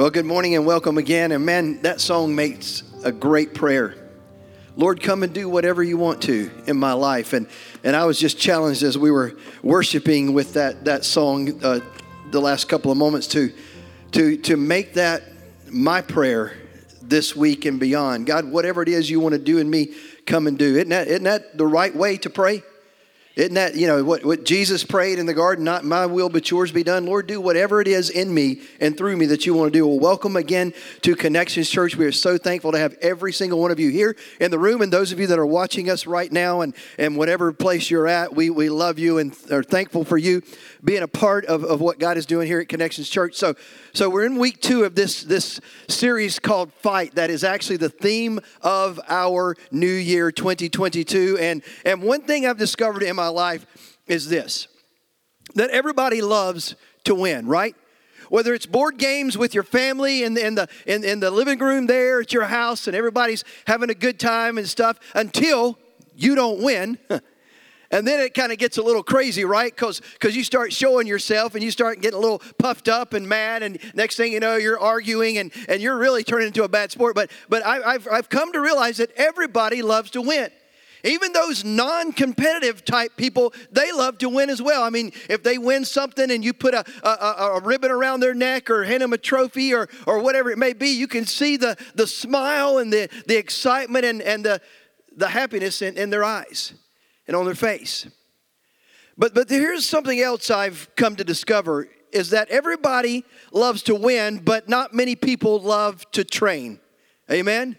Well, good morning and welcome again. And man, that song makes a great prayer. Lord, come and do whatever you want to in my life. And and I was just challenged as we were worshiping with that that song uh, the last couple of moments to to to make that my prayer this week and beyond. God, whatever it is you want to do in me, come and do. Isn't that isn't that the right way to pray? Isn't that, you know, what, what Jesus prayed in the garden? Not my will, but yours be done. Lord, do whatever it is in me and through me that you want to do. Well, welcome again to Connections Church. We are so thankful to have every single one of you here in the room and those of you that are watching us right now and, and whatever place you're at. We, we love you and are thankful for you being a part of, of what God is doing here at Connections Church. So, so we're in week two of this, this series called Fight. That is actually the theme of our new year 2022. And, and one thing I've discovered in my life is this that everybody loves to win, right? Whether it's board games with your family in the, in, the, in, in the living room there at your house and everybody's having a good time and stuff until you don't win. And then it kind of gets a little crazy, right? Because you start showing yourself and you start getting a little puffed up and mad. And next thing you know, you're arguing and, and you're really turning into a bad sport. But, but I, have I've come to realize that everybody loves to win. Even those non competitive type people, they love to win as well. I mean, if they win something and you put a, a, a, ribbon around their neck or hand them a trophy or, or whatever it may be, you can see the, the smile and the, the excitement and, and the, the happiness in, in their eyes and on their face. But, but here's something else I've come to discover is that everybody loves to win, but not many people love to train. Amen?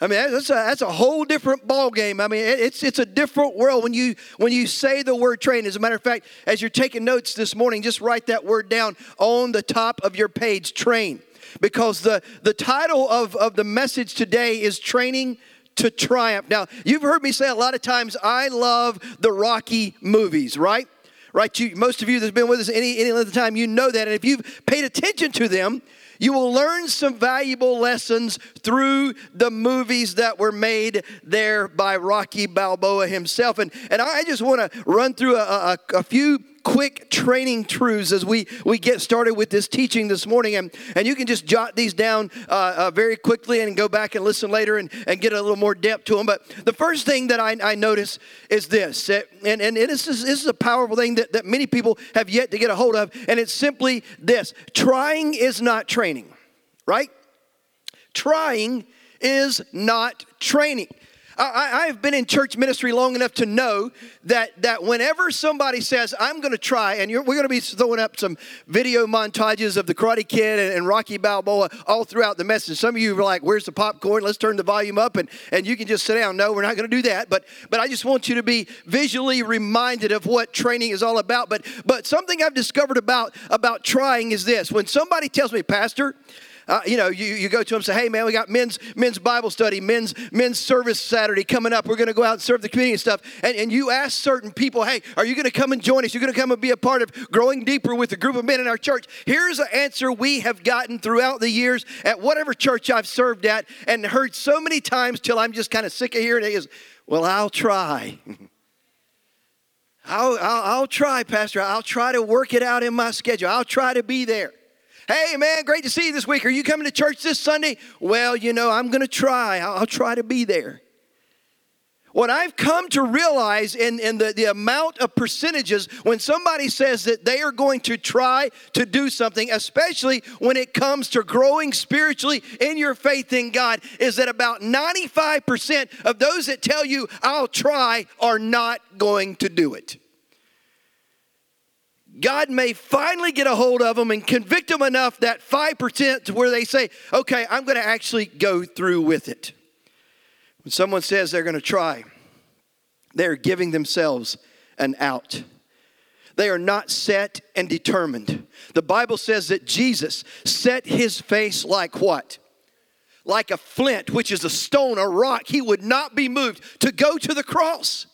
I mean, that's a, that's a whole different ball game. I mean, it's, it's a different world when you, when you say the word train. As a matter of fact, as you're taking notes this morning, just write that word down on the top of your page, train. Because the, the title of, of the message today is Training to triumph. Now, you've heard me say a lot of times, I love the Rocky movies, right? Right? You, most of you that's been with us any, any length of time, you know that. And if you've paid attention to them, you will learn some valuable lessons through the movies that were made there by Rocky Balboa himself. And, and I just want to run through a, a, a few quick training truths as we, we get started with this teaching this morning. And, and you can just jot these down uh, uh, very quickly and go back and listen later and, and get a little more depth to them. But the first thing that I, I notice is this, and, and this, is, this is a powerful thing that, that many people have yet to get a hold of, and it's simply this trying is not training, right? Trying is not training. I, have been in church ministry long enough to know that, that whenever somebody says, I'm going to try, and we're going to be throwing up some video montages of the Karate Kid and, and, Rocky Balboa all throughout the message. Some of you are like, Where's the popcorn? Let's turn the volume up and, and you can just sit down. No, we're not going to do that. But, but I just want you to be visually reminded of what training is all about. But, but something I've discovered about, about trying is this when somebody tells me, Pastor, uh, you know, you, you go to them and say, hey, man, we got men's, men's Bible study, men's, men's service Saturday coming up. We're going to go out and serve the community and stuff. And, and you ask certain people, hey, are you going to come and join us? You're going to come and be a part of growing deeper with a group of men in our church. Here's an answer we have gotten throughout the years at whatever church I've served at and heard so many times till I'm just kind of sick of hearing it is, well, I'll try. I'll, I'll, I'll, try, Pastor. I'll try to work it out in my schedule. I'll try to be there. Hey, man, great to see you this week. Are you coming to church this Sunday? Well, you know, I'm going to try. I'll, I'll, try to be there. What I've come to realize in, in the, the amount of percentages when somebody says that they are going to try to do something, especially when it comes to growing spiritually in your faith in God, is that about 95% of those that tell you, I'll try, are not going to do it. God may finally get a hold of them and convict them enough that 5% to where they say, okay, I'm going to actually go through with it. When someone says they're going to try, they're giving themselves an out. They are not set and determined. The Bible says that Jesus set his face like what? Like a flint, which is a stone, a rock. He would not be moved to go to the cross.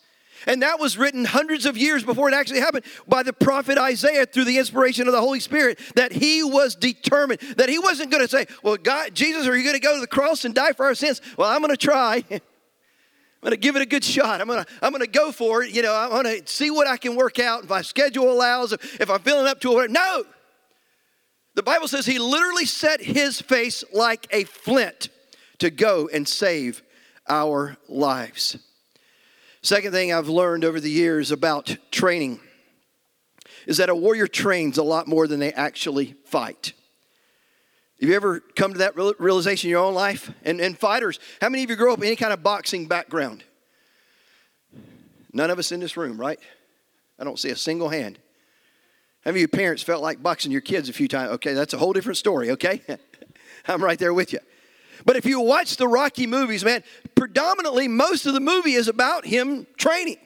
And that was written hundreds of years before it actually happened by the prophet Isaiah through the inspiration of the Holy Spirit that he was determined, that he wasn't going to say, Well, God, Jesus, are you going to go to the cross and die for our sins? Well, I'm going to try. I'm going to give it a good shot. I'm going to I'm going to go for it. You know, I'm going to see what I can work out if my schedule allows, if I'm feeling up to it. No. The Bible says he literally set his face like a flint to go and save our lives. Second thing I've learned over the years about training is that a warrior trains a lot more than they actually fight. Have you ever come to that realization in your own life? And, and fighters, how many of you grew up any kind of boxing background? None of us in this room, right? I don't see a single hand. How many of your parents felt like boxing your kids a few times? Okay, that's a whole different story, okay? I'm right there with you. But if you watch the Rocky movies, man, predominantly most of the movie is about him training,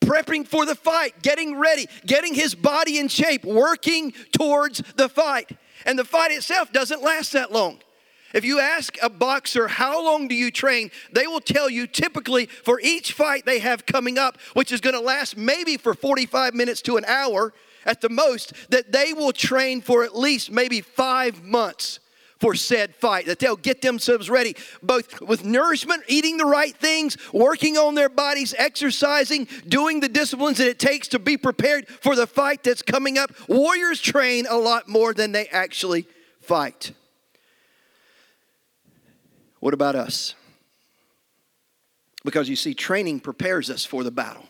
prepping for the fight, getting ready, getting his body in shape, working towards the fight. And the fight itself doesn't last that long. If you ask a boxer, how long do you train? They will tell you typically for each fight they have coming up, which is going to last maybe for 45 minutes to an hour at the most, that they will train for at least maybe five months for said fight, that they'll get themselves ready, both with nourishment, eating the right things, working on their bodies, exercising, doing the disciplines that it takes to be prepared for the fight that's coming up. Warriors train a lot more than they actually fight. What about us? Because you see, training prepares us for the battle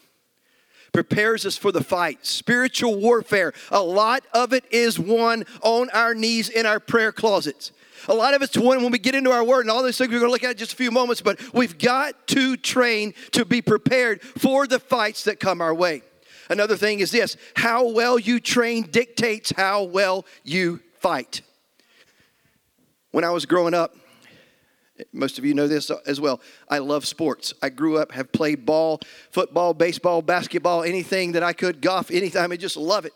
prepares us for the fight. Spiritual warfare, a lot of it is won on our knees in our prayer closets. A lot of it's won when we get into our word and all these things we're going to look at in just a few moments, but we've got to train to be prepared for the fights that come our way. Another thing is this how well you train dictates how well you fight. When I was growing up, most of you know this as well. I love sports. I grew up, have played ball, football, baseball, basketball, anything that I could, golf, anytime. I just love it.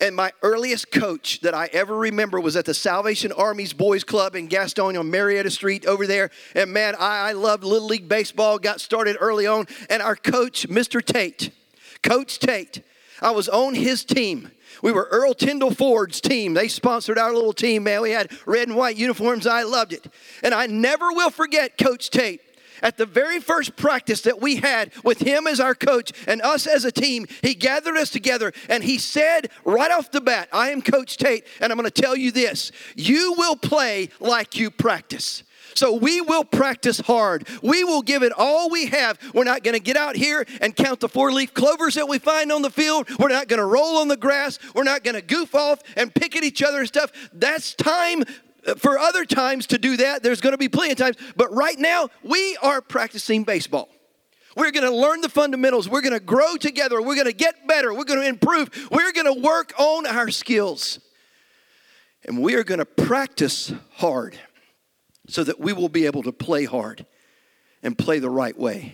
And my earliest coach that I ever remember was at the Salvation Army's Boys Club in Gastonia on Marietta Street over there. And man, I, I loved Little League Baseball, got started early on. And our coach, Mr. Tate, Coach Tate, I was on his team. We were Earl Tindol Ford's team. They sponsored our little team, man. We had red and white uniforms. I loved it. And I never will forget Coach Tate. At the very first practice that we had with him as our coach and us as a team, he gathered us together and he said right off the bat, I am Coach Tate, and I'm going to tell you this you will play like you practice. So we will practice hard. We will give it all we have. We're not going to get out here and count the four leaf clovers that we find on the field. We're not going to roll on the grass. We're not going to goof off and pick at each other and stuff. That's time uh, for other times to do that. There's going to be plenty of times. But right now, we are practicing baseball. We're going to learn the fundamentals. We're going to grow together. We're going to get better. We're going to improve. We're going to work on our skills. And we are going to practice hard so that we will be able to play hard and play the right way.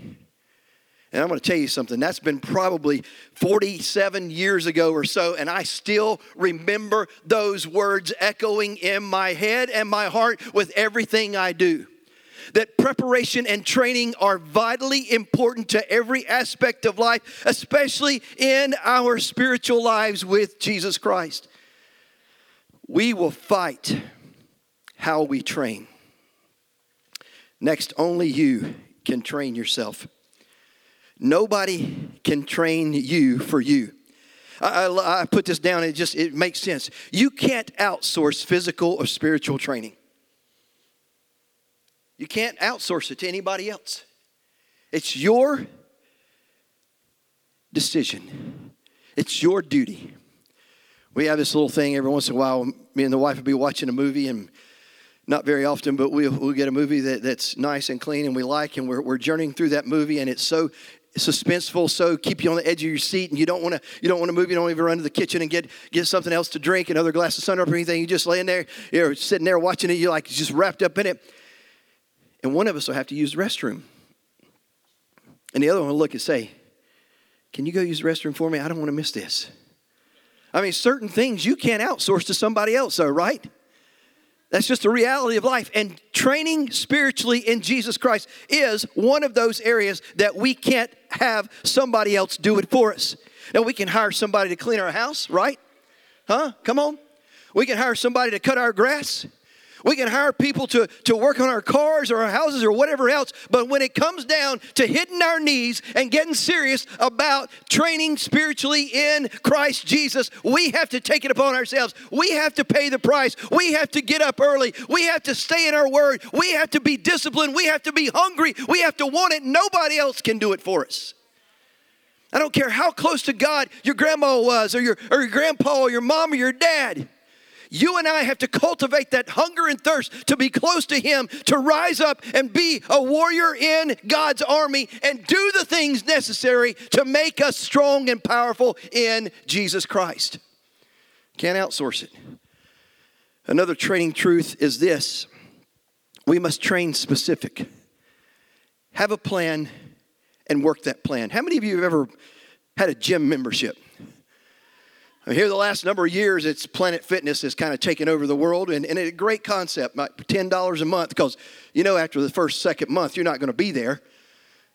And I'm going to tell you something, that's been probably 47 years ago or so, and I still remember those words echoing in my head and my heart with everything I do. That preparation and training are vitally important to every aspect of life, especially in our spiritual lives with Jesus Christ. We will fight how we train. Next, only you can train yourself. Nobody can train you for you. I, I, I, put this down it just it makes sense. You can't outsource physical or spiritual training. You can't outsource it to anybody else. It's your decision. It's your duty. We have this little thing every once in a while. Me and the wife will be watching a movie and not very often, but we'll, we'll get a movie that, that's nice and clean and we like, and we're, we're journeying through that movie, and it's so suspenseful, so keep you on the edge of your seat, and you don't want to you don't want to move. You don't even run to the kitchen and get get something else to drink, another glass of sun or anything. You just laying there, you're sitting there watching it. You're like just wrapped up in it, and one of us will have to use the restroom, and the other one will look and say, "Can you go use the restroom for me? I don't want to miss this." I mean, certain things you can't outsource to somebody else, though, right? That's just the reality of life. And training spiritually in Jesus Christ is one of those areas that we can't have somebody else do it for us. Now, we can hire somebody to clean our house, right? Huh? Come on. We can hire somebody to cut our grass. We can hire people to, to work on our cars or our houses or whatever else, but when it comes down to hitting our knees and getting serious about training spiritually in Christ Jesus, we have to take it upon ourselves. We have to pay the price. We have to get up early. We have to stay in our word. We have to be disciplined. We have to be hungry. We have to want it. Nobody else can do it for us. I don't care how close to God your grandma was, or your, or your grandpa, or your mom, or your dad. You and I have to cultivate that hunger and thirst to be close to Him, to rise up and be a warrior in God's army and do the things necessary to make us strong and powerful in Jesus Christ. Can't outsource it. Another training truth is this we must train specific. Have a plan and work that plan. How many of you have ever had a gym membership? Here, the last number of years, it's Planet Fitness has kind of taken over the world, and, and a great concept, like $10 a month, because you know after the first, second month, you're not going to be there.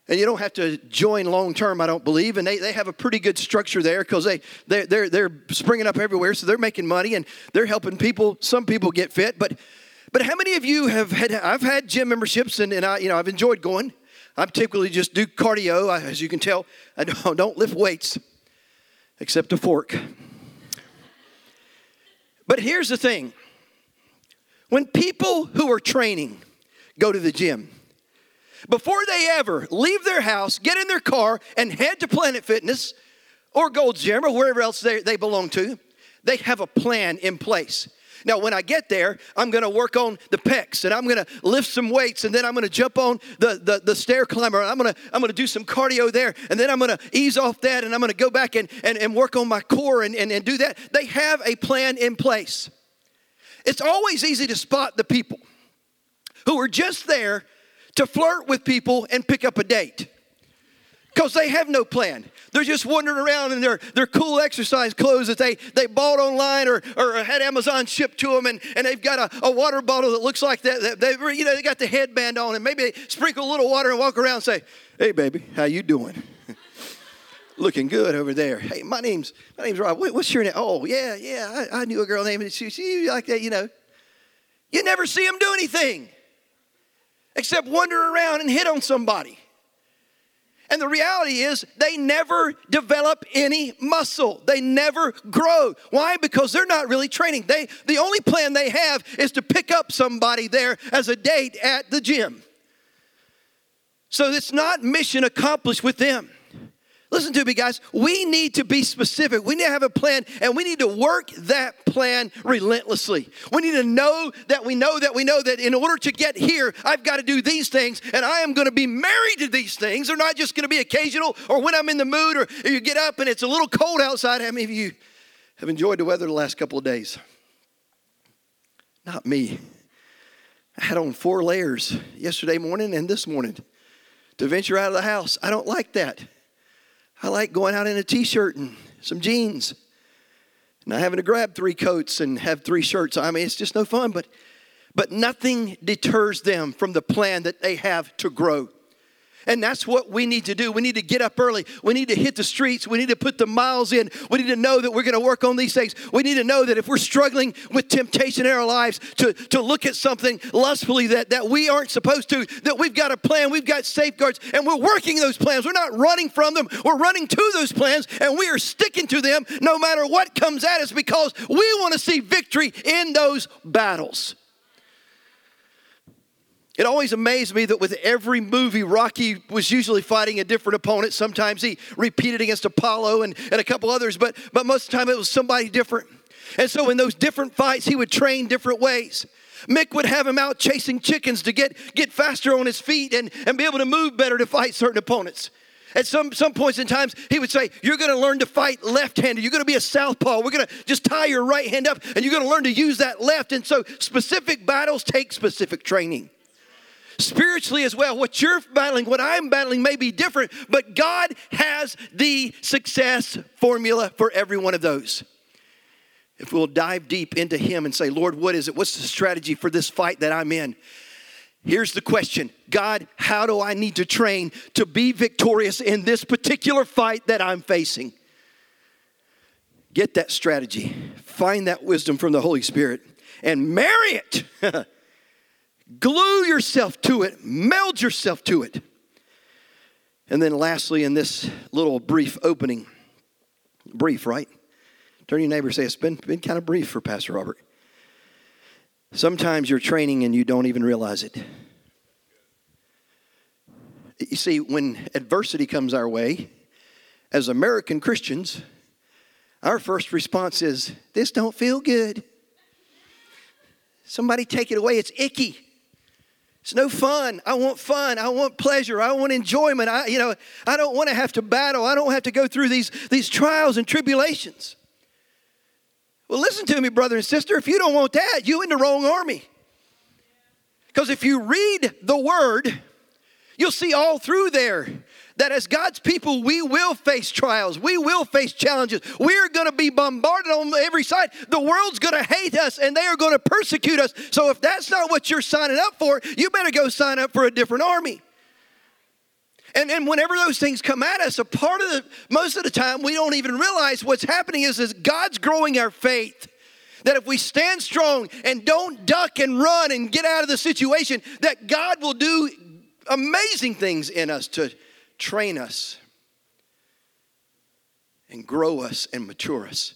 And you don't have to join long term, I don't believe. And they, they have a pretty good structure there because they, they, they're, they're springing up everywhere, so they're making money and they're helping people. Some people get fit. But, but how many of you have had, I've had gym memberships and, and I, you know, I've enjoyed going. I typically just do cardio. As you can tell, I don't, don't lift weights except a fork. But here's the thing when people who are training go to the gym, before they ever leave their house, get in their car, and head to Planet Fitness or Gold's Gym or wherever else they, they belong to, they have a plan in place. Now, when I get there, I'm to work on the pecs and I'm to lift some weights and then I'm to jump on the, the, the stair climber and I'm to I'm to do some cardio there and then I'm to ease off that and I'm to go back and, and, and work on my core and, and, and do that. They have a plan in place. It's always easy to spot the people who are just there to flirt with people and pick up a date because they have no plan. They're just wandering around in their, their cool exercise clothes that they, they bought online or, or had Amazon shipped to them, and, and they've got a, a water bottle that looks like that. They, you know, they got the headband on, and maybe they sprinkle a little water and walk around and say, "Hey, baby, how you doing?" Looking good over there. Hey, my name's my name's Rob. What's your name? Oh, yeah, yeah. I, I knew a girl named she, she like that. You know, you never see them do anything except wander around and hit on somebody. And the reality is, they never develop any muscle. They never grow. Why? Because they're not really training. They, the only plan they have is to pick up somebody there as a date at the gym. So it's not mission accomplished with them. Listen to me, guys. We need to be specific. We need to have a plan and we need to work that plan relentlessly. We need to know that we know that we know that in order to get here, I've got to do these things and I am going to be married to these things. They're not just going to be occasional or when I'm in the mood or you get up and it's a little cold outside. How many of you have enjoyed the weather the last couple of days? Not me. I had on four layers yesterday morning and this morning to venture out of the house. I don't like that. I like going out in a t shirt and some jeans. Not having to grab three coats and have three shirts. I mean, it's just no fun, but, but nothing deters them from the plan that they have to grow. And that's what we need to do. We need to get up early. We need to hit the streets. We need to put the miles in. We need to know that we're going to work on these things. We need to know that if we're struggling with temptation in our lives to, to look at something lustfully that, that we aren't supposed to, that we've got a plan, we've got safeguards, and we're working those plans. We're not running from them, we're running to those plans, and we are sticking to them no matter what comes at us because we want to see victory in those battles. It always amazed me that with every movie, Rocky was usually fighting a different opponent. Sometimes he repeated against Apollo and, and a couple others, but, but most of the time it was somebody different. And so in those different fights, he would train different ways. Mick would have him out chasing chickens to get, get faster on his feet and, and be able to move better to fight certain opponents. At some, some points in times, he would say, You're going to learn to fight left handed. You're going to be a southpaw. We're going to just tie your right hand up and you're going to learn to use that left. And so, specific battles take specific training spiritually as well. What you're battling, what I'm battling may be different, but God has the success formula for every one of those. If we'll dive deep into Him and say, Lord, what is it? What's the strategy for this fight that I'm in? Here's the question God, how do I need to train to be victorious in this particular fight that I'm facing? Get that strategy, find that wisdom from the Holy Spirit, and marry it Glue yourself to it, meld yourself to it. And then, lastly, in this little brief opening, brief, right? Turn your neighbor say, It's been, been kind of brief for Pastor Robert. Sometimes you're training and you don't even realize it. You see, when adversity comes our way, as American Christians, our first response is, This don't feel good. Somebody take it away. It's icky. It's no fun. I want fun. I want pleasure. I want enjoyment. I, you know, I don't want to have to battle. I don't have to go through these, these trials and tribulations. Well, listen to me, brother and sister. If you don't want that, you in the wrong army. Because if you read the word, you'll see all through there that as God's people, we will face trials, we will face challenges. We're going to be bombarded on every side. The world's going to hate us and they are going to persecute us. So if that's not what you're signing up for, you better go sign up for a different army. And, and whenever those things come at us, a part of the, most of the time, we don't even realize what's happening is, is God's growing our faith. That if we stand strong and don't duck and run and get out of the situation, that God will do amazing things in us to train us and grow us and mature us.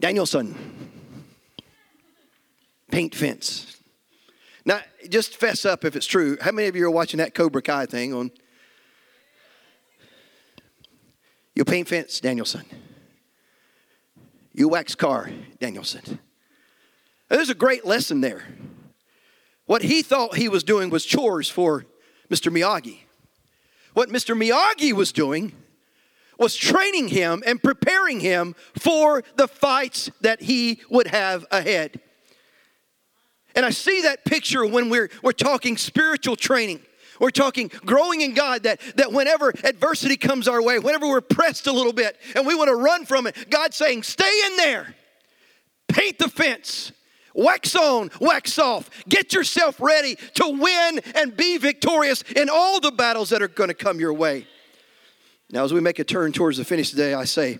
Daniel-san, paint fence. Now, just fess up if it's true. How many of you are watching that Cobra Kai thing on? You paint fence, Daniel-san. You wax car, Daniel-san. There's a great lesson there. What he thought he was doing was chores for Mr. Miyagi. What Mr. Miyagi was doing was training him and preparing him for the fights that he would have ahead. And I see that picture when we're, we're talking spiritual training. We're talking growing in God that, that whenever adversity comes our way, whenever we're pressed a little bit and we want to run from it, God's saying, stay in there, paint the fence, Wax on, wax off. Get yourself ready to win and be victorious in all the battles that are going to come your way. Now, as we make a turn towards the finish today, I say,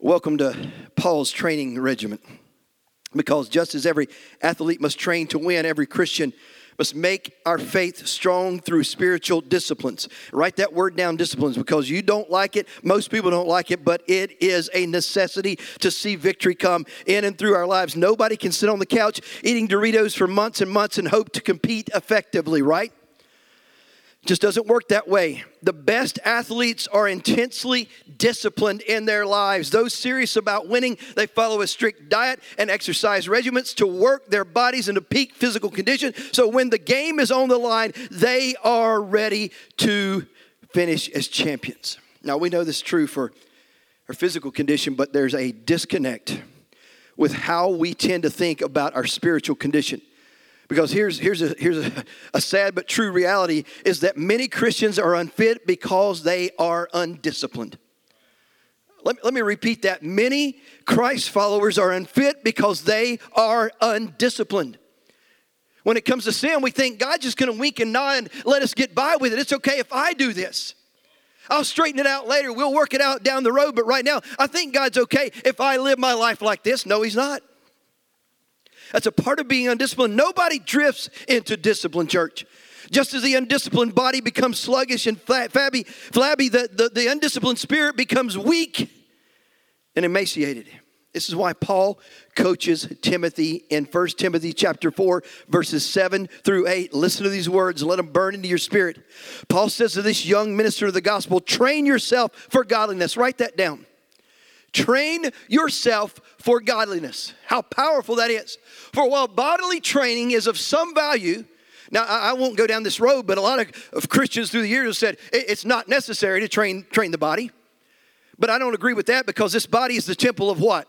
Welcome to Paul's training regiment. Because just as every athlete must train to win, every Christian must make our faith strong through spiritual disciplines. Write that word down, disciplines, because you don't like it. Most people don't like it, but it is a necessity to see victory come in and through our lives. Nobody can sit on the couch eating Doritos for months and months and hope to compete effectively, right? Just doesn't work that way. The best athletes are intensely disciplined in their lives. Those serious about winning, they follow a strict diet and exercise regimens to work their bodies into peak physical condition. So when the game is on the line, they are ready to finish as champions. Now, we know this is true for our physical condition, but there's a disconnect with how we tend to think about our spiritual condition. Because here's, here's, a, here's a, a sad but true reality is that many Christians are unfit because they are undisciplined. Let, let me repeat that. Many Christ followers are unfit because they are undisciplined. When it comes to sin, we think God's just to wink and nod and let us get by with it. It's okay if I do this. I'll straighten it out later. We'll work it out down the road. But right now, I think God's okay if I live my life like this. No, He's not. That's a part of being undisciplined. Nobody drifts into discipline, church. Just as the undisciplined body becomes sluggish and flabby, flabby the, the, the undisciplined spirit becomes weak and emaciated. This is why Paul coaches Timothy in 1 Timothy chapter 4 verses 7 through 8. Listen to these words, let them burn into your spirit. Paul says to this young minister of the gospel, train yourself for godliness. Write that down. Train yourself for godliness. How powerful that is. For while bodily training is of some value, now I won't go down this road, but a lot of, Christians through the years have said it's not necessary to train, train the body. But I don't agree with that because this body is the temple of what?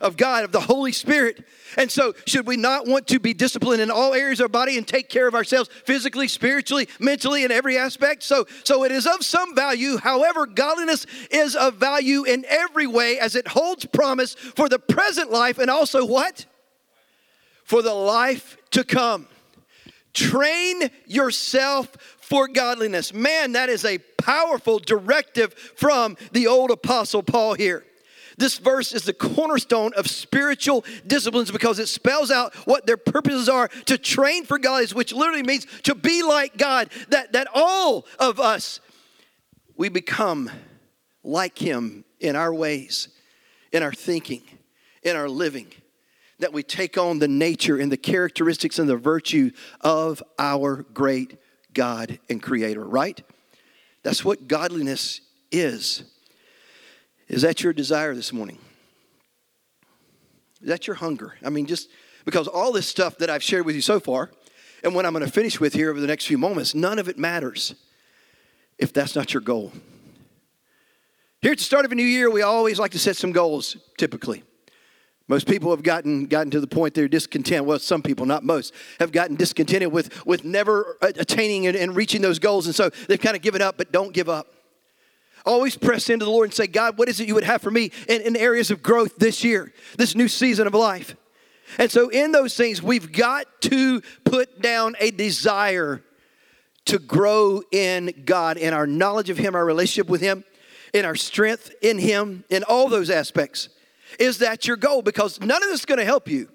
Of God, of the Holy Spirit. And so, should we not want to be disciplined in all areas of our body and take care of ourselves physically, spiritually, mentally, in every aspect? So, so it is of some value. However, godliness is of value in every way as it holds promise for the present life and also what? For the life to come. Train yourself for godliness. Man, that is a powerful directive from the old apostle Paul here. This verse is the cornerstone of spiritual disciplines because it spells out what their purposes are to train for God, which literally means to be like God. That, that all of us, we become like Him in our ways, in our thinking, in our living. That we take on the nature and the characteristics and the virtue of our great God and Creator, right? That's what godliness is. Is that your desire this morning? Is that your hunger? I mean, just because all this stuff that I've shared with you so far, and what I'm going to finish with here over the next few moments, none of it matters if that's not your goal. Here at the start of a new year, we always like to set some goals, typically. Most people have gotten, gotten to the point they're discontent. Well, some people, not most, have gotten discontented with, with never attaining and, and reaching those goals. And so they've kind of given up, but don't give up. Always press into the Lord and say, God, what is it you would have for me in, in areas of growth this year, this new season of life? And so, in those things, we've got to put down a desire to grow in God, in our knowledge of Him, our relationship with Him, in our strength in Him, in all those aspects. Is that your goal? Because none of this is going to help you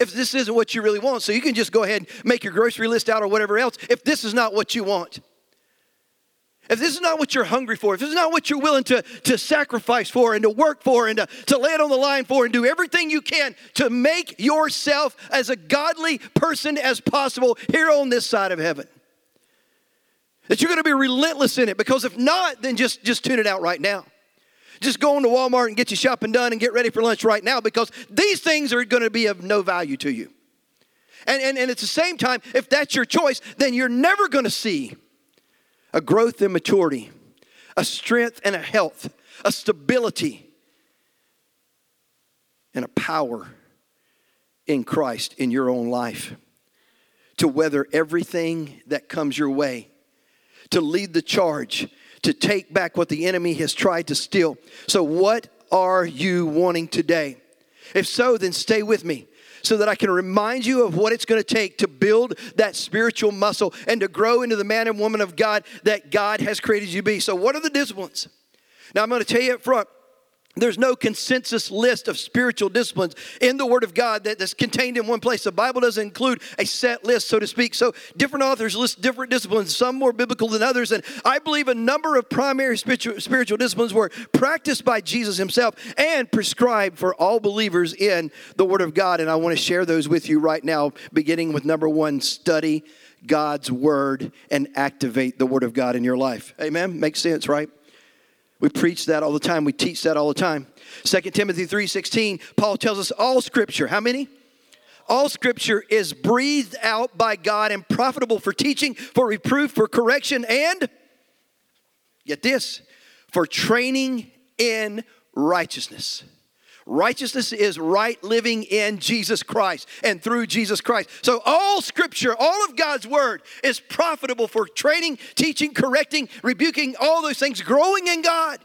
if this isn't what you really want. So you can just go ahead and make your grocery list out or whatever else if this is not what you want. If this is not what you're hungry for, if this is not what you're willing to, to sacrifice for and to work for and to, to lay it on the line for and do everything you can to make yourself as a godly person as possible here on this side of heaven. That you're going to be relentless in it because if not, then just, just tune it out right now. Just go into Walmart and get your shopping done and get ready for lunch right now because these things are going to be of no value to you. And, and, and at the same time, if that's your choice, then you're never going to see a growth in maturity, a strength and a health, a stability, and a power in Christ in your own life to weather everything that comes your way, to lead the charge, to take back what the enemy has tried to steal. So, what are you wanting today? If so, then stay with me so that I can remind you of what it's going to take to build that spiritual muscle and to grow into the man and woman of God that God has created you to be. So, what are the disciplines? Now, I'm going to tell you up front there's no consensus list of spiritual disciplines in the Word of God that, that's contained in one place. The Bible doesn't include a set list, so to speak. So different authors list different disciplines, some more biblical than others. And I believe a number of primary spiritual, spiritual disciplines were practiced by Jesus himself and prescribed for all believers in the Word of God. And I want to share those with you right now, beginning with number one study God's Word and activate the Word of God in your life. Amen? Makes sense, right? We preach that all the time. We teach that all the time. 2 Timothy 3:16, Paul tells us all scripture. How many? All scripture is breathed out by God and profitable for teaching, for reproof, for correction, and get this, for training in righteousness. Righteousness is right living in Jesus Christ and through Jesus Christ. So, all scripture, all of God's word is profitable for training, teaching, correcting, rebuking, all those things, growing in God.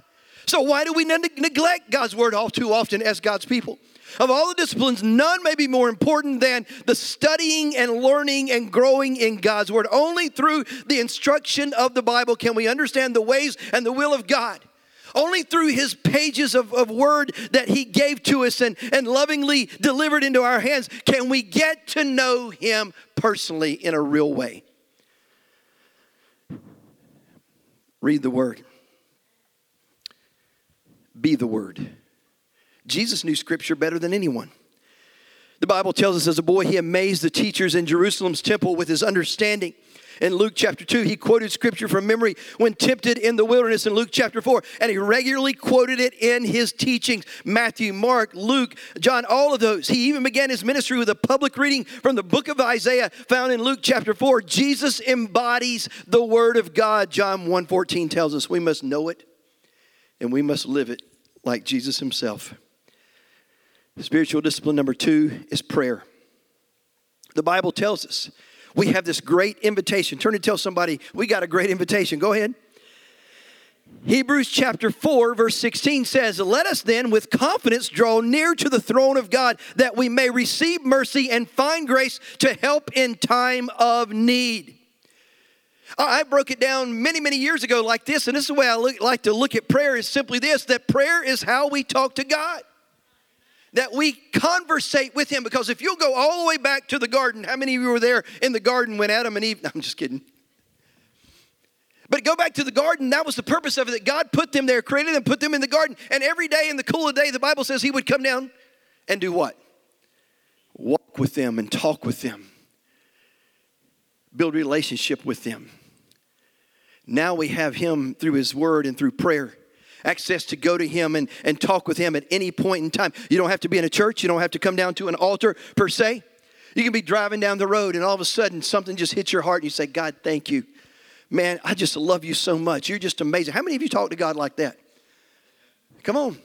So, why do we neglect God's word all too often as God's people? Of all the disciplines, none may be more important than the studying and learning and growing in God's Word. Only through the instruction of the Bible can we understand the ways and the will of God. Only through his pages of, of word that he gave to us and, and lovingly delivered into our hands can we get to know him personally in a real way. Read the word. Be the word. Jesus knew scripture better than anyone. The Bible tells us as a boy, he amazed the teachers in Jerusalem's temple with his understanding. In Luke chapter 2, he quoted scripture from memory when tempted in the wilderness in Luke chapter 4, and he regularly quoted it in his teachings. Matthew, Mark, Luke, John, all of those. He even began his ministry with a public reading from the book of Isaiah found in Luke chapter 4. Jesus embodies the word of God. John 1:14 tells us we must know it and we must live it like Jesus himself. Spiritual discipline number 2 is prayer. The Bible tells us we have this great invitation. Turn and tell somebody, we got a great invitation. Go ahead. Hebrews chapter 4, verse 16 says, Let us then with confidence draw near to the throne of God that we may receive mercy and find grace to help in time of need. I broke it down many, many years ago like this, and this is the way I look, like to look at prayer is simply this that prayer is how we talk to God. That we conversate with Him. Because if you'll go all the way back to the garden, how many of you were there in the garden when Adam and Eve? No, I'm just kidding. But go back to the garden, that was the purpose of it, that God put them there, created them, put them in the garden. And every day in the cool of the day, the Bible says He would come down and do what? Walk with them and talk with them, build relationship with them. Now we have Him through His Word and through prayer. Access to go to Him and, and talk with Him at any point in time. You don't have to be in a church, you don't have to come down to an altar per se. You can be driving down the road and all of a sudden something just hits your heart and you say, God, thank you. Man, I just love you so much. You're just amazing. How many of you talk to God like that? Come on.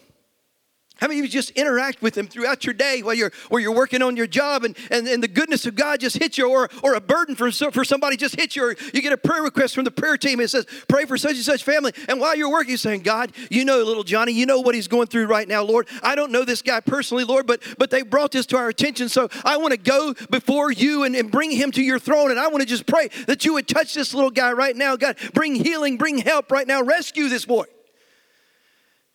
How many of you just interact with them throughout your day while you're, while you're working on your job and, and, and the goodness of God just hits you, or, or a burden for, for somebody just hits you, or you get a prayer request from the prayer team. It says, Pray for such and such family. And while you're working, you're saying, God, you know little Johnny, you know what he's going through right now, Lord. I don't know this guy personally, Lord, but, but they brought this to our attention. So I want to go before you and, and bring him to your throne. And I want to just pray that you would touch this little guy right now. God, bring healing, bring help right now. Rescue this boy.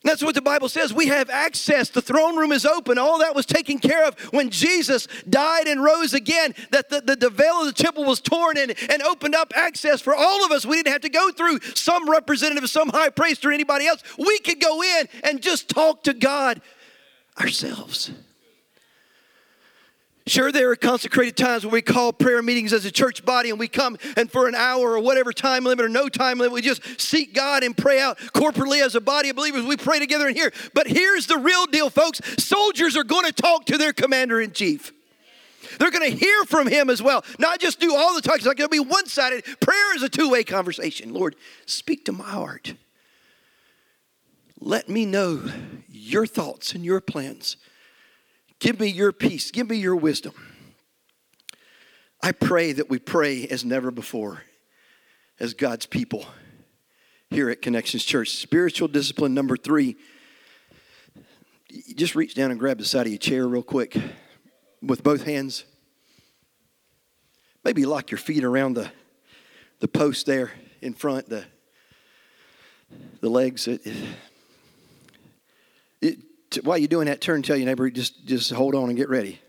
That's what the Bible says. We have access. The throne room is open. All that was taken care of when Jesus died and rose again. That the, the, the, veil of the temple was torn and, and opened up access for all of us. We didn't have to go through some representative, some high priest, or anybody else. We could go in and just talk to God ourselves. Sure, there are consecrated times when we call prayer meetings as a church body and we come and for an hour or whatever time limit or no time limit, we just seek God and pray out corporately as a body of believers. We pray together in here. But here's the real deal, folks soldiers are going to talk to their commander in chief. They're going to hear from him as well. Not just do all the talk. It's not going to be one sided. Prayer is a two way conversation. Lord, speak to my heart. Let me know your thoughts and your plans Give me your peace. Give me your wisdom. I pray that we pray as never before as God's people here at Connections Church. Spiritual discipline number three. Just reach down and grab the side of your chair real quick with both hands. Maybe lock your feet around the, the post there in front, the, the legs. It, it, while you're doing that, turn and tell your neighbor, just, just hold on and get ready.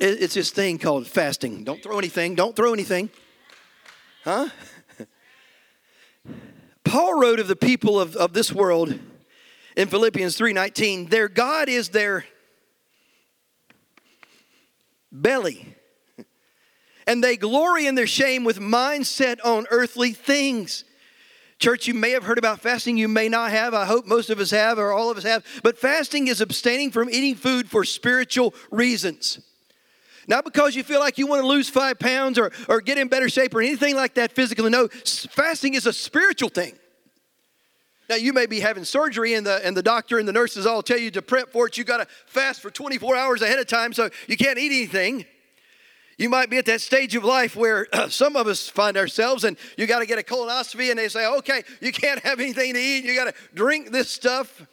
It's this thing called fasting. Don't throw anything. Don't throw anything. Huh? Paul wrote of the people of, of this world in Philippians 3:19, their God is their belly. And they glory in their shame with mind set on earthly things. Church, you may have heard about fasting, you may not have. I hope most of us have, or all of us have. But fasting is abstaining from eating food for spiritual reasons. Not because you feel like you want to lose five pounds or, or get in better shape or anything like that physically. No, fasting is a spiritual thing. Now, you may be having surgery, and the, and the doctor and the nurses all tell you to prep for it. You got to fast for 24 hours ahead of time, so you can't eat anything. You might be at that stage of life where some of us find ourselves, and you got to get a colonoscopy, and they say, okay, you can't have anything to eat, you got to drink this stuff.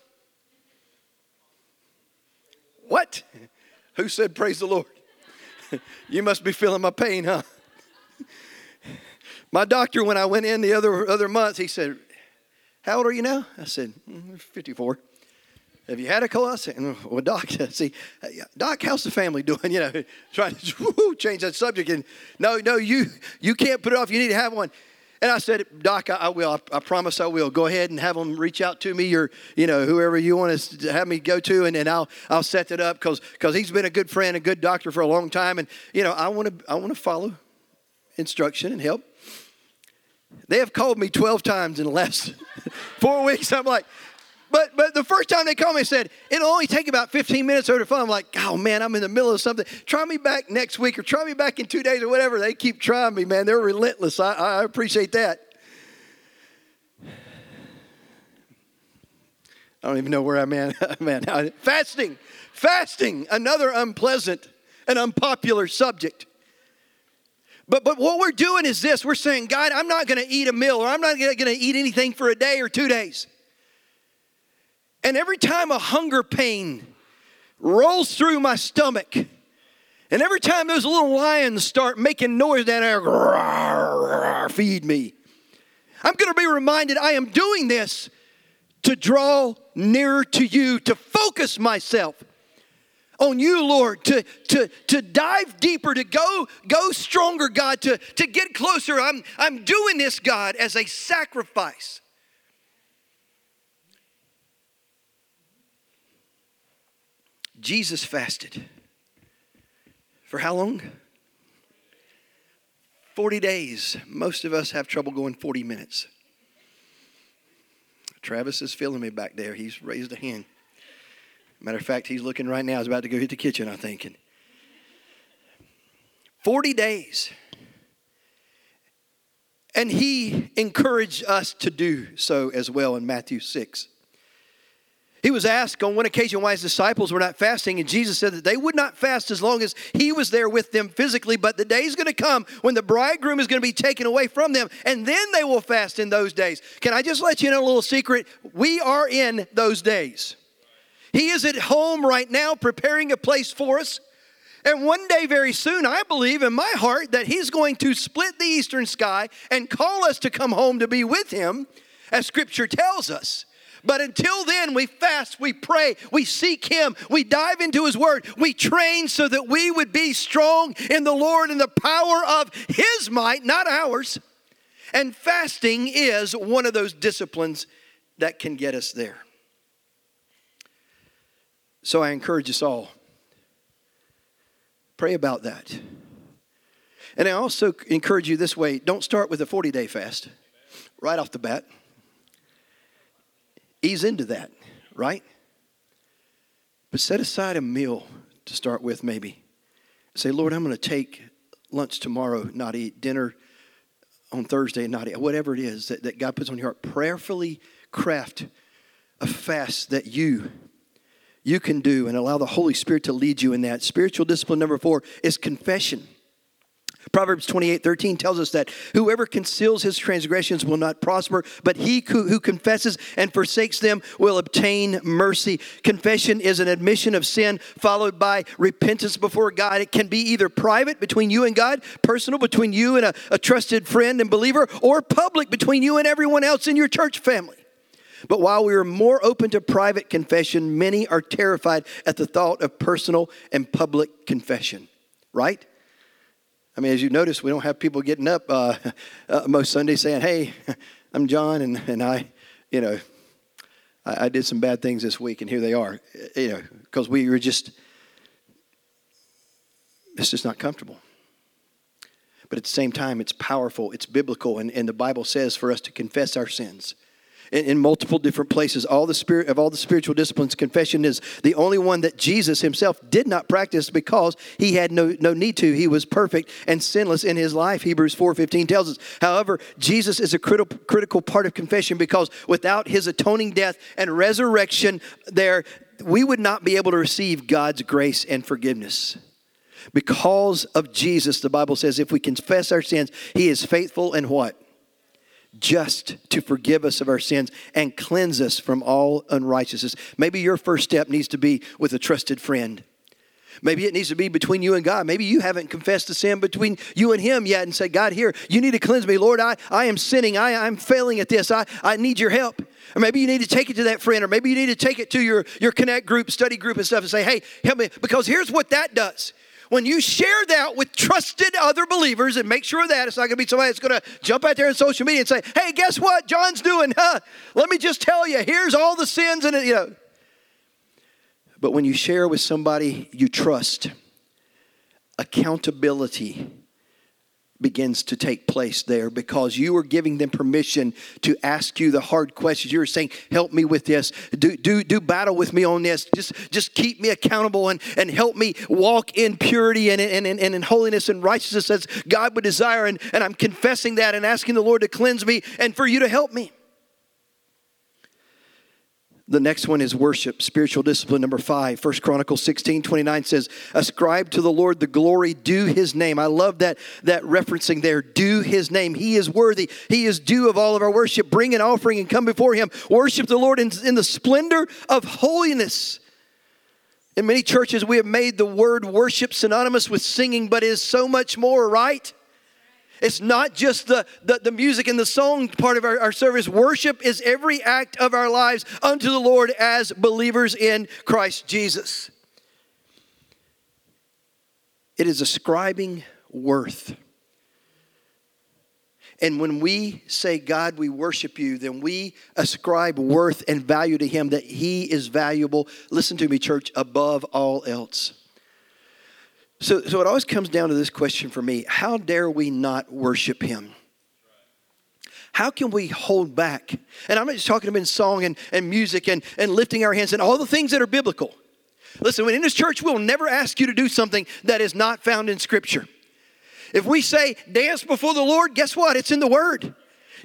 What? Who said, Praise the Lord? you must be feeling my pain, huh? my doctor, when I went in the other, other month, he said, How old are you now? I said, mm, 54. Have you had a colonoscopy? Uh, well, doc, see, uh, doc, how's the family doing? You know, trying to change that subject. And no, no, you you can't put it off. You need to have one. And I said, Doc, I, I will. I, I, promise I will. Go ahead and have them reach out to me or, you know, whoever you want to have me go to, and, and I'll I'll set that up because because he's been a good friend, a good doctor for a long time, and you know, I want to I want to follow instruction and help. They have called me 12 times in the last four weeks. I'm like, but but the first time they called me, I said, it'll only take about 15 minutes over the phone. I'm like, oh man, I'm in the middle of something. Try me back next week or try me back in two days or whatever. They keep trying me, man. They're relentless. I, I appreciate that. I don't even know where I'm at. man, fasting, fasting, another unpleasant and unpopular subject. But, but what we're doing is this we're saying, God, I'm not going to eat a meal or I'm not going to eat anything for a day or two days. And every time a hunger pain rolls through my stomach, And every time those little lions start making noise down there, feed me. I'm going to be reminded I am doing this to draw nearer to you, to focus myself on you, Lord, to, to, to dive deeper, to go, go stronger, God, to, to get closer. I'm, I'm doing this, God, as a sacrifice. Jesus fasted. For how long? 40 days. Most of us have trouble going 40 minutes. Travis is feeling me back there. He's raised a hand. Matter of fact, he's looking right now. He's about to go hit the kitchen, I think. And 40 days. And he encouraged us to do so as well in Matthew 6. He was asked on one occasion why his disciples were not fasting, and Jesus said that they would not fast as long as he was there with them physically, but the day is going to come when the bridegroom is going to be taken away from them, and then they will fast in those days. Can I just let you know a little secret? We are in those days. He is at home right now preparing a place for us. And one day, very soon, I believe in my heart that He's going to split the eastern sky and call us to come home to be with Him, as Scripture tells us. But until then, we fast, we pray, we seek Him, we dive into His Word, we train so that we would be strong in the Lord and the power of His might, not ours. And fasting is one of those disciplines that can get us there. So I encourage us all pray about that. And I also encourage you this way don't start with a 40 day fast right off the bat. Ease into that, right? But set aside a meal to start with, maybe. Say, Lord, I'm going to take lunch tomorrow, not eat dinner on Thursday, not eat, whatever it is that, that God puts on your heart. Prayerfully craft a fast that you you can do and allow the Holy Spirit to lead you in that. Spiritual discipline number four is confession. Proverbs 28 13 tells us that whoever conceals his transgressions will not prosper, but he who, confesses and forsakes them will obtain mercy. Confession is an admission of sin followed by repentance before God. It can be either private between you and God, personal between you and a, a trusted friend and believer, or public between you and everyone else in your church family. But while we are more open to private confession, many are terrified at the thought of personal and public confession, right? I mean, as you notice, we don't have people getting up uh, uh, most Sundays saying, Hey, I'm John, and, and I, you know, I, I did some bad things this week, and here they are, you know, because we were just, it's just not comfortable. But at the same time, it's powerful, it's biblical, and, and the Bible says for us to confess our sins in, in, multiple different places. All the spirit of all the spiritual disciplines, confession is the only one that Jesus himself did not practice because he had no, no need to. He was perfect and sinless in his life. Hebrews 4:15 tells us. However, Jesus is a critical critical part of confession because without his atoning death and resurrection, there we would not be able to receive God's grace and forgiveness. Because of Jesus, the Bible says if we confess our sins, he is faithful and what? Just to forgive us of our sins and cleanse us from all unrighteousness. Maybe your first step needs to be with a trusted friend. Maybe it needs to be between you and God. Maybe you haven't confessed the sin between you and Him yet and said, God, here, you need to cleanse me. Lord, I, I am sinning. I, I'm failing at this. I, I need your help. Or maybe you need to take it to that friend, or maybe you need to take it to your, your connect group, study group, and stuff and say, hey, help me. Because here's what that does when you share that with trusted other believers and make sure that it's not going to be somebody that's going to jump out there on social media and say, hey, guess what John's doing? Huh? Let me just tell you, here's all the sins and you know. But when you share with somebody you trust, accountability begins to take place there because you are giving them permission to ask you the hard questions. You're saying, help me with this. Do, do, do battle with me on this. Just, just keep me accountable and, and help me walk in purity and, and, and, and in holiness and righteousness as God would desire. And, and I'm confessing that and asking the Lord to cleanse me and for you to help me. The next one is worship, spiritual discipline number five. First Chronicles 16, 29 says, Ascribe to the Lord the glory, due his name. I love that, that referencing there. Due his name. He is worthy. He is due of all of our worship. Bring an offering and come before him. Worship the Lord in, in the splendor of holiness. In many churches, we have made the word worship synonymous with singing, but is so much more, right? It's not just the, the, the, music and the song part of our, our service. Worship is every act of our lives unto the Lord as believers in Christ Jesus. It is ascribing worth. And when we say, God, we worship you, then we ascribe worth and value to Him that He is valuable. Listen to me, church, above all else. So, so it always comes down to this question for me How dare we not worship Him? How can we hold back? And I'm not just talking about song and, and music and, and lifting our hands and all the things that are biblical. Listen, in this church, we'll never ask you to do something that is not found in Scripture. If we say dance before the Lord, guess what? It's in the Word.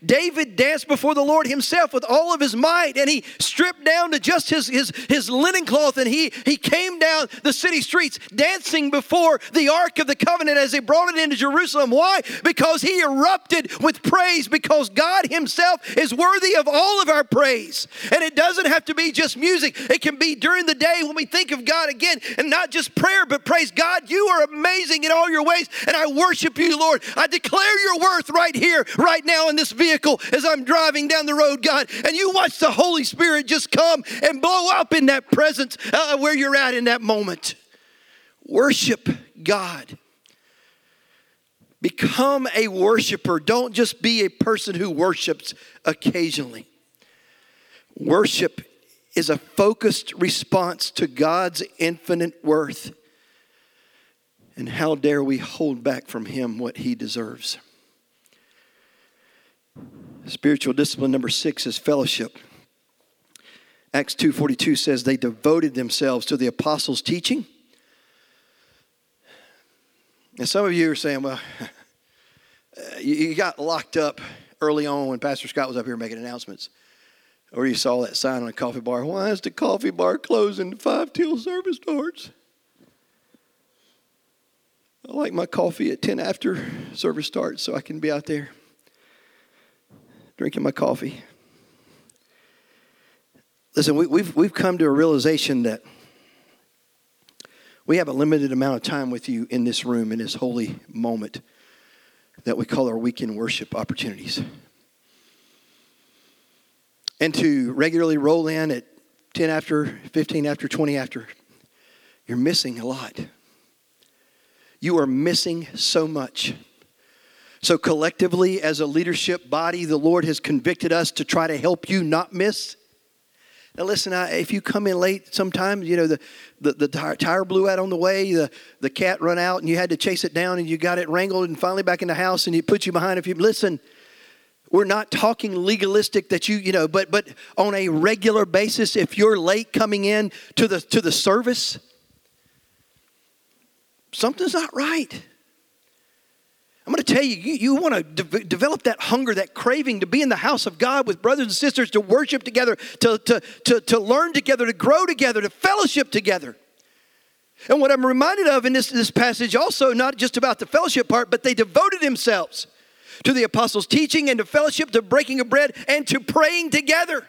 David danced before the Lord himself with all of his might, and he stripped down to just his, his, his linen cloth, and he, he came down the city streets dancing before the Ark of the Covenant as they brought it into Jerusalem. Why? Because he erupted with praise, because God himself is worthy of all of our praise. And it doesn't have to be just music, it can be during the day when we think of God again, and not just prayer, but praise God. You are amazing in all your ways, and I worship you, Lord. I declare your worth right here, right now in this vehicle vehicle as I'm driving down the road, God, and you watch the Holy Spirit just come and blow up in that presence uh, where you're at in that moment. Worship God. Become a worshiper. Don't just be a person who worships occasionally. Worship is a focused response to God's infinite worth. And how dare we hold back from Him what He deserves? Spiritual discipline number six is fellowship. Acts 2.42 says they devoted themselves to the apostles' teaching. And some of you are saying, well, you got locked up early on when Pastor Scott was up here making announcements. Or you saw that sign on a coffee bar. Why is the coffee bar closing five till service starts? I like my coffee at 10 after service starts so I can be out there drinking my coffee. Listen, we, we've, we've come to a realization that we have a limited amount of time with you in this room, in this holy moment that we call our weekend worship opportunities. And to regularly roll in at 10 after, 15 after, 20 after, you're missing a lot. You are missing so much. So, collectively, as a leadership body, the Lord has convicted us to try to help you not miss. Now, listen, I, if you come in late sometimes, you know, the, the, the tire, tire, blew out on the way, the, the cat run out, and you had to chase it down, and you got it wrangled, and finally back in the house, and he put you behind. If you listen, we're not talking legalistic that you, you know, but but on a regular basis, if you're late coming in to the to the service, something's not right. I'm going to tell you, you, you want to de- develop that hunger, that craving to be in the house of God with brothers and sisters, to worship together, to, to, to, to learn together, to grow together, to fellowship together. And what I'm reminded of in this, this passage also, not just about the fellowship part, but they devoted themselves to the apostles' teaching and to fellowship, to breaking of bread, and to praying together.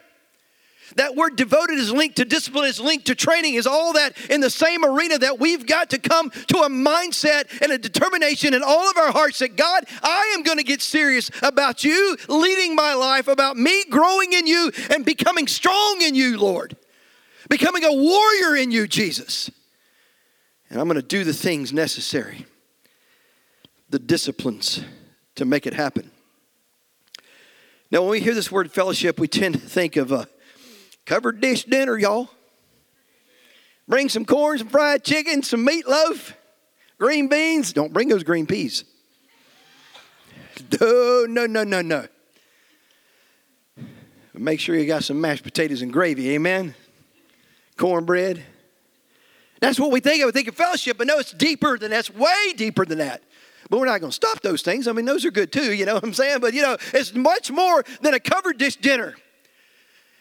That word devoted is linked to discipline, is linked to training, is all that in the same arena that we've got to come to a mindset and a determination in all of our hearts that God, I am going to get serious about you leading my life, about me growing in you and becoming strong in you, Lord. Becoming a warrior in you, Jesus. And I'm going to do the things necessary, the disciplines to make it happen. Now, when we hear this word fellowship, we tend to think of a Covered dish dinner, y'all. Bring some corn, some fried chicken, some meatloaf, green beans. Don't bring those green peas. No, no, no, no, no. Make sure you got some mashed potatoes and gravy, amen? Cornbread. That's what we think of. We think of fellowship, but no, it's deeper than that. It's way deeper than that. But we're not going to stop those things. I mean, those are good too, you know what I'm saying? But, you know, it's much more than a covered dish dinner.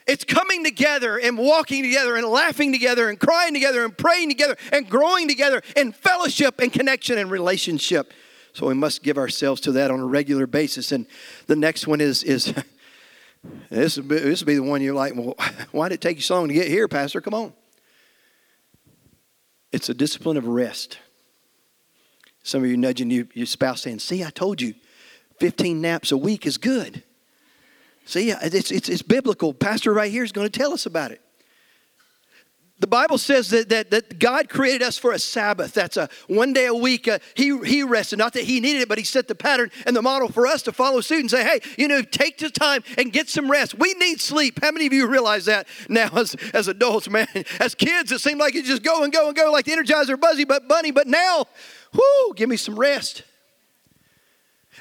It's coming together and walking together and laughing together and crying together and praying together and growing together in fellowship and connection and relationship. So we must give ourselves to that on a regular basis. And the next one is is this will be, this will be the one you're like, well, why did it take you so long to get here, Pastor? Come on. It's a discipline of rest. Some of you nudging you, your spouse saying, See, I told you, 15 naps a week is good. See, it's, it's, it's biblical. Pastor right here is going to tell us about it. The Bible says that, that, that God created us for a Sabbath. That's a one day a week. Uh, he, he rested. Not that He needed it, but He set the pattern and the model for us to follow suit and say, hey, you know, take the time and get some rest. We need sleep. How many of you realize that now as, as adults, man? As kids, it seemed like you just go and go and go like the Energizer Buzzy but Bunny, but now, whoo, give me some rest.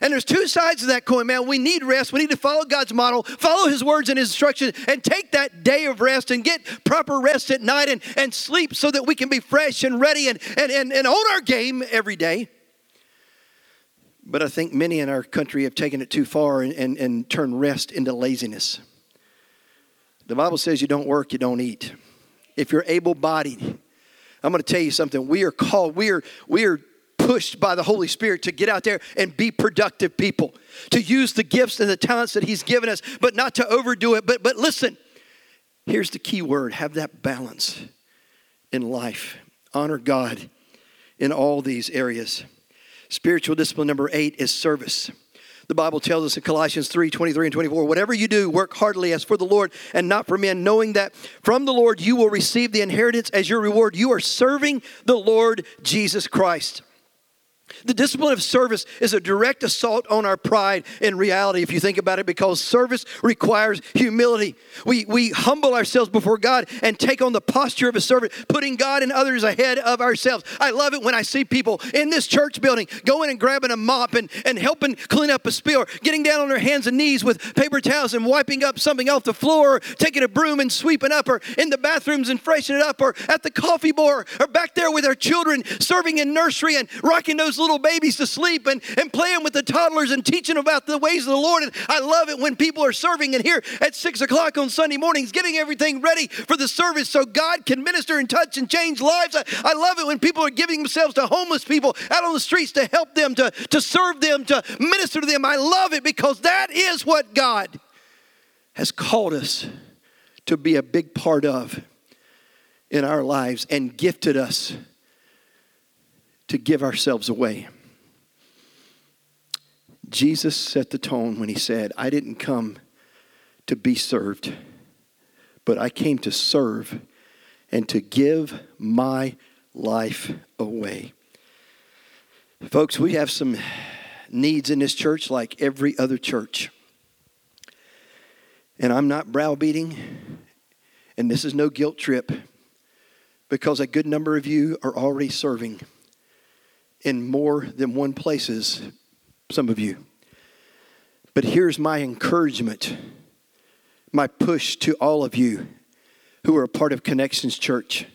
And there's two sides of that coin, man. We need rest. We need to follow God's model, follow His words and His instructions, and take that day of rest and get proper rest at night and, and sleep so that we can be fresh and ready and, and, and, and own our game every day. But I think many in our country have taken it too far and, and, and turned rest into laziness. The Bible says you don't work, you don't eat. If you're able bodied, I'm going to tell you something. We are called, we are, we are pushed by the Holy Spirit to get out there and be productive people, to use the gifts and the talents that He's given us, but not to overdo it. But, but listen, here's the key word have that balance in life. Honor God in all these areas. Spiritual discipline number eight is service. The Bible tells us in Colossians 3 23 and 24, whatever you do, work heartily as for the Lord and not for men, knowing that from the Lord you will receive the inheritance as your reward. You are serving the Lord Jesus Christ. The discipline of service is a direct assault on our pride in reality, if you think about it, because service requires humility. We, we humble ourselves before God and take on the posture of a servant, putting God and others ahead of ourselves. I love it when I see people in this church building going and grabbing a mop and, and helping clean up a spill, getting down on their hands and knees with paper towels and wiping up something off the floor, or taking a broom and sweeping up, or in the bathrooms and freshening it up, or at the coffee bar, or back there with our children serving in nursery and rocking those little babies to sleep and, and playing with the toddlers and teaching about the ways of the Lord. And I love it when people are serving and here at six o'clock on Sunday mornings, getting everything ready for the service so God can minister and touch and change lives. I, I love it when people are giving themselves to homeless people out on the streets to help them, to, to serve them, to minister to them. I love it because that is what God has called us to be a big part of in our lives and gifted us to give ourselves away. Jesus set the tone when he said, I didn't come to be served, but I came to serve and to give my life away. Folks, we have some needs in this church like every other church. And I'm not browbeating, and this is no guilt trip because a good number of you are already serving in more than one places, some of you. But here's my encouragement, my push to all of you who are a part of Connections Church.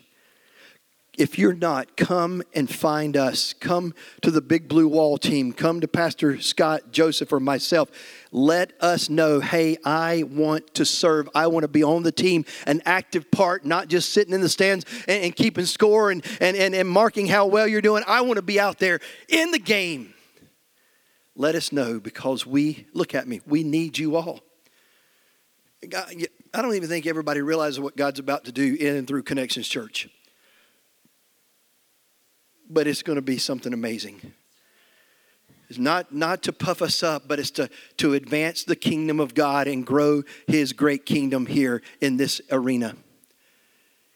If you're not, come and find us. Come to the Big Blue Wall team. Come to Pastor Scott, Joseph, or myself. Let us know hey, I want to serve. I want to be on the team, an active part, not just sitting in the stands and, and keeping score and, and, and, and marking how well you're doing. I want to be out there in the game. Let us know because we, look at me, we need you all. I don't even think everybody realizes what God's about to do in and through Connections Church but it's going to be something amazing. It's not, not to puff us up, but it's to, to advance the kingdom of God and grow his great kingdom here in this arena.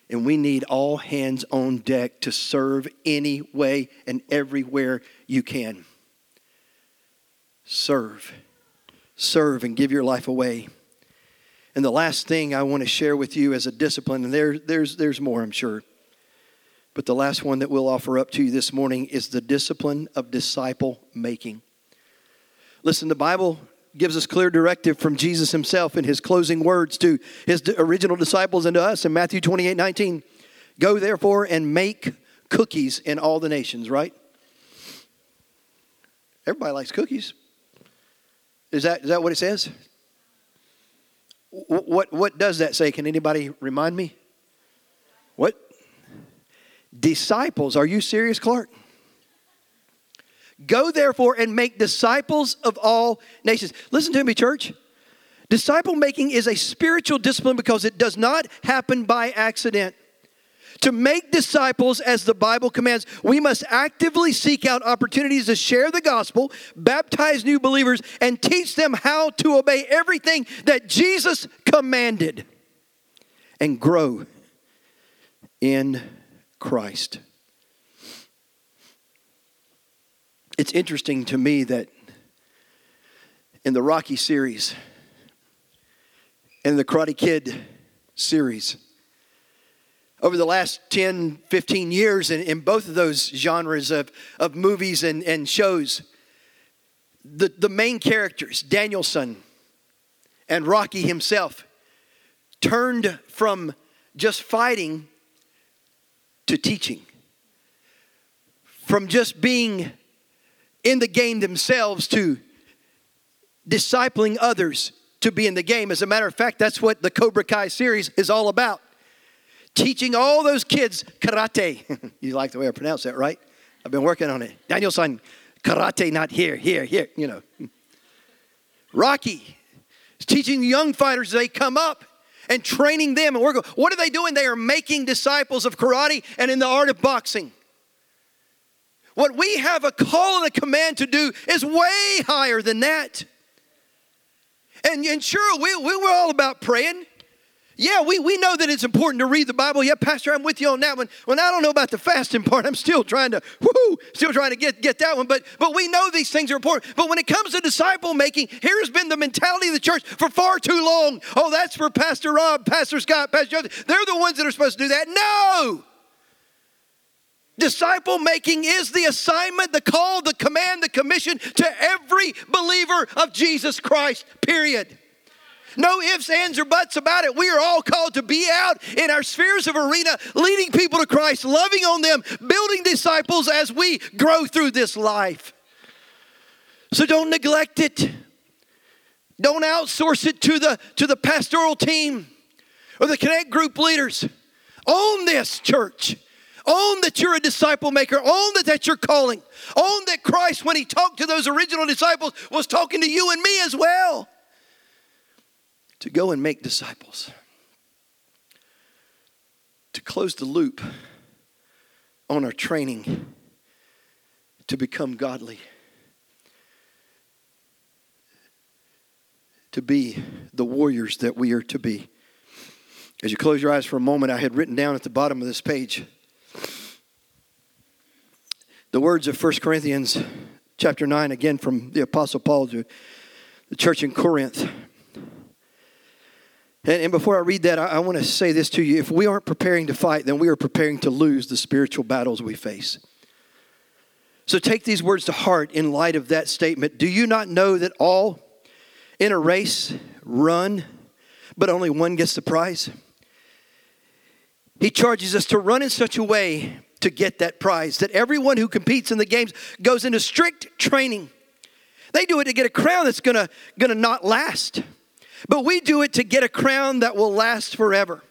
And we need all hands on deck to serve any way and everywhere you can. Serve. Serve and give your life away. And the last thing I want to share with you as a discipline, and there, there's, there's more, I'm sure but the last one that we'll offer up to you this morning is the discipline of disciple making. Listen, the Bible gives us clear directive from Jesus himself in his closing words to his original disciples and to us in Matthew 28 19. Go therefore and make cookies in all the nations, right? Everybody likes cookies. Is that, is that what it says? What, what does that say? Can anybody remind me? What? Disciples. Are you serious, Clark? Go therefore and make disciples of all nations. Listen to me, church. Disciple making is a spiritual discipline because it does not happen by accident. To make disciples as the Bible commands, we must actively seek out opportunities to share the gospel, baptize new believers, and teach them how to obey everything that Jesus commanded and grow in Christ. It's interesting to me that in the Rocky series and the Karate Kid series, over the last 10, 15 years in, in both of those genres of, of movies and, and shows, the, the main characters, Daniel-san and Rocky himself, turned from just fighting to teaching, from just being in the game themselves to discipling others to be in the game. As a matter of fact, that's what the Cobra Kai series is all about teaching all those kids karate. you like the way I pronounce that, right? I've been working on it. Daniel-san, karate, not here, here, here, you know. Rocky is teaching young fighters as they come up and training them. And we're going, what are they doing? They are making disciples of karate and in the art of boxing. What we have a call and a command to do is way higher than that. And, and sure, we, we were all about praying. Yeah, we, we know that it's important to read the Bible. Yeah, Pastor, I'm with you on that one. Well, I don't know about the fasting part. I'm still trying to, whoo, still trying to get, get that one. But but we know these things are important. But when it comes to disciple making, here's been the mentality of the church for far too long. Oh, that's for Pastor Rob, Pastor Scott, Pastor Joseph. They're the ones that are supposed to do that. No! Disciple making is the assignment, the call, the command, the commission to every believer of Jesus Christ, period. No ifs, ands, or buts about it. We are all called to be out in our spheres of arena, leading people to Christ, loving on them, building disciples as we grow through this life. So don't neglect it. Don't outsource it to the, to the pastoral team or the connect group leaders. Own this, church. Own that you're a disciple maker. Own that that's your calling. Own that Christ, when he talked to those original disciples, was talking to you and me as well to go and make disciples, to close the loop on our training to become godly, to be the warriors that we are to be. As you close your eyes for a moment, I had written down at the bottom of this page the words of 1 Corinthians chapter 9, again from the Apostle Paul to the church in Corinth. And, and before I read that, I, I want to say this to you. If we aren't preparing to fight, then we are preparing to lose the spiritual battles we face. So take these words to heart in light of that statement. Do you not know that all in a race run, but only one gets the prize? He charges us to run in such a way to get that prize that everyone who competes in the games goes into strict training. They do it to get a crown that's gonna, gonna not last. But we do it to get a crown that will last forever.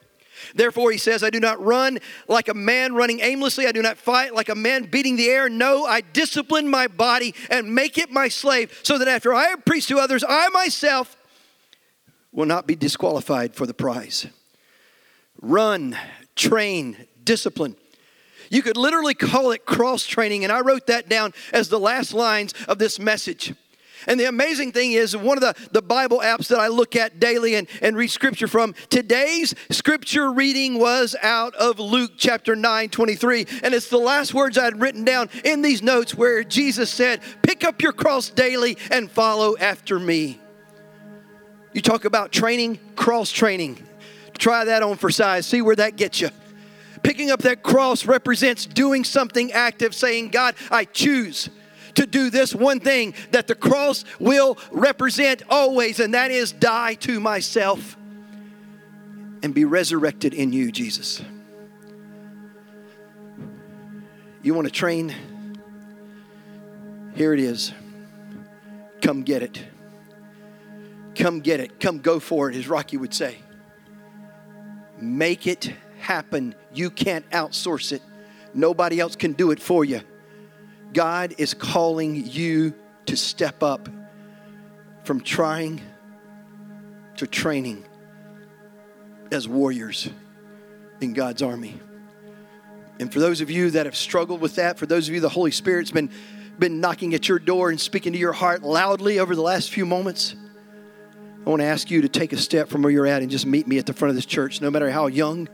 Therefore, he says, I do not run like a man running aimlessly. I do not fight like a man beating the air. No, I discipline my body and make it my slave, so that after I have preached to others, I myself will not be disqualified for the prize. Run, train, discipline. You could literally call it cross training, and I wrote that down as the last lines of this message. And the amazing thing is, one of the, the Bible apps that I look at daily and, and read scripture from, today's scripture reading was out of Luke chapter 9, 23. And it's the last words I had written down in these notes where Jesus said, Pick up your cross daily and follow after me. You talk about training, cross training. Try that on for size, see where that gets you. Picking up that cross represents doing something active, saying, God, I choose to do this one thing that the cross will represent always, and that is die to myself and be resurrected in you, Jesus. You want to train? Here it is. Come get it. Come get it. Come go for it, as Rocky would say. Make it happen. You can't outsource it. Nobody else can do it for you. God is calling you to step up from trying to training as warriors in God's army. And for those of you that have struggled with that, for those of you the Holy Spirit's been been knocking at your door and speaking to your heart loudly over the last few moments, I want to ask you to take a step from where you're at and just meet me at the front of this church, no matter how young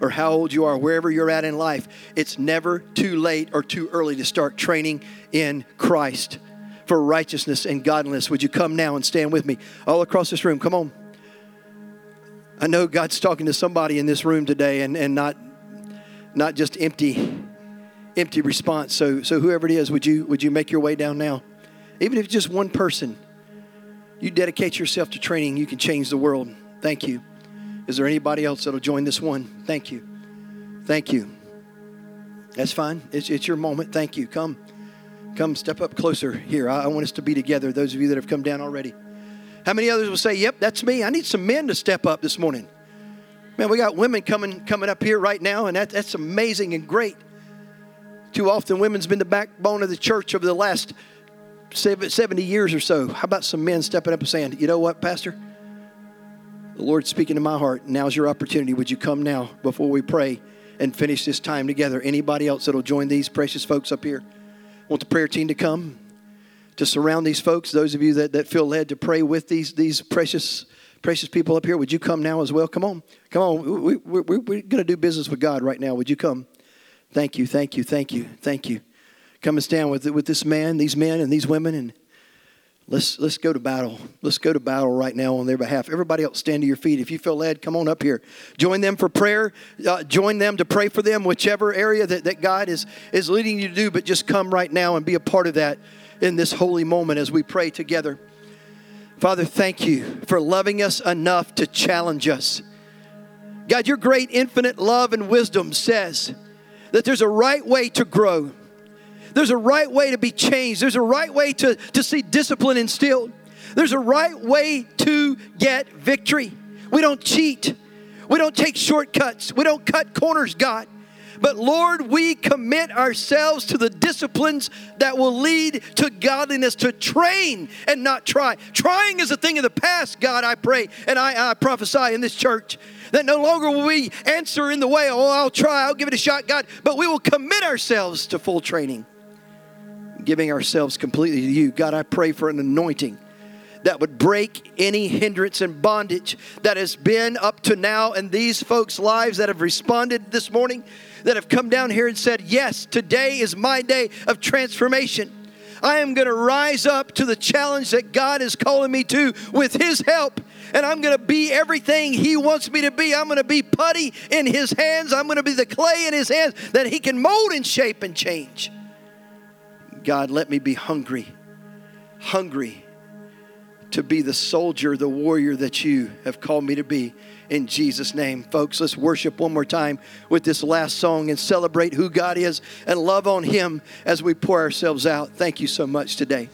or how old you are, wherever you're at in life. It's never too late or too early to start training in Christ for righteousness and godliness. Would you come now and stand with me all across this room? Come on. I know God's talking to somebody in this room today and, and not, not just empty, empty response. So, so whoever it is, would you, would you make your way down now? Even if just one person, you dedicate yourself to training, you can change the world. Thank you. Is there anybody else that'll join this one? Thank you. Thank you. That's fine. It's, it's your moment. Thank you. Come. Come step up closer here. I, I want us to be together, those of you that have come down already. How many others will say, Yep, that's me? I need some men to step up this morning. Man, we got women coming coming up here right now, and that, that's amazing and great. Too often, women's been the backbone of the church over the last 70 years or so. How about some men stepping up and saying, You know what, Pastor? The Lord's speaking to my heart. Now's your opportunity. Would you come now before we pray and finish this time together? Anybody else that'll join these precious folks up here? want the prayer team to come to surround these folks. Those of you that, that feel led to pray with these, these precious precious people up here, would you come now as well? Come on. Come on. We, we, we, we're going to do business with God right now. Would you come? Thank you. Thank you. Thank you. Thank you. Come and stand with, with this man, these men, and these women, and let's, let's go to battle. Let's go to battle right now on their behalf. Everybody else, stand to your feet. If you feel led, come on up here. Join them for prayer. Uh, join them to pray for them, whichever area that, that God is, is leading you to do, but just come right now and be a part of that in this holy moment as we pray together. Father, thank you for loving us enough to challenge us. God, your great infinite love and wisdom says that there's a right way to grow. There's a right way to be changed. There's a right way to, to see discipline instilled. There's a right way to get victory. We don't cheat. We don't take shortcuts. We don't cut corners, God. But Lord, we commit ourselves to the disciplines that will lead to godliness, to train and not try. Trying is a thing of the past, God, I pray, and I, I prophesy in this church that no longer will we answer in the way, oh, I'll try, I'll give it a shot, God, but we will commit ourselves to full training, giving ourselves completely to you. God, I pray for an anointing that would break any hindrance and bondage that has been up to now in these folks' lives that have responded this morning, that have come down here and said, Yes, today is my day of transformation. I am going to rise up to the challenge that God is calling me to with His help. And I'm going to be everything He wants me to be. I'm going to be putty in His hands. I'm going to be the clay in His hands that He can mold and shape and change. God, let me be hungry, hungry to be the soldier, the warrior that you have called me to be in Jesus' name. Folks, let's worship one more time with this last song and celebrate who God is and love on Him as we pour ourselves out. Thank you so much today.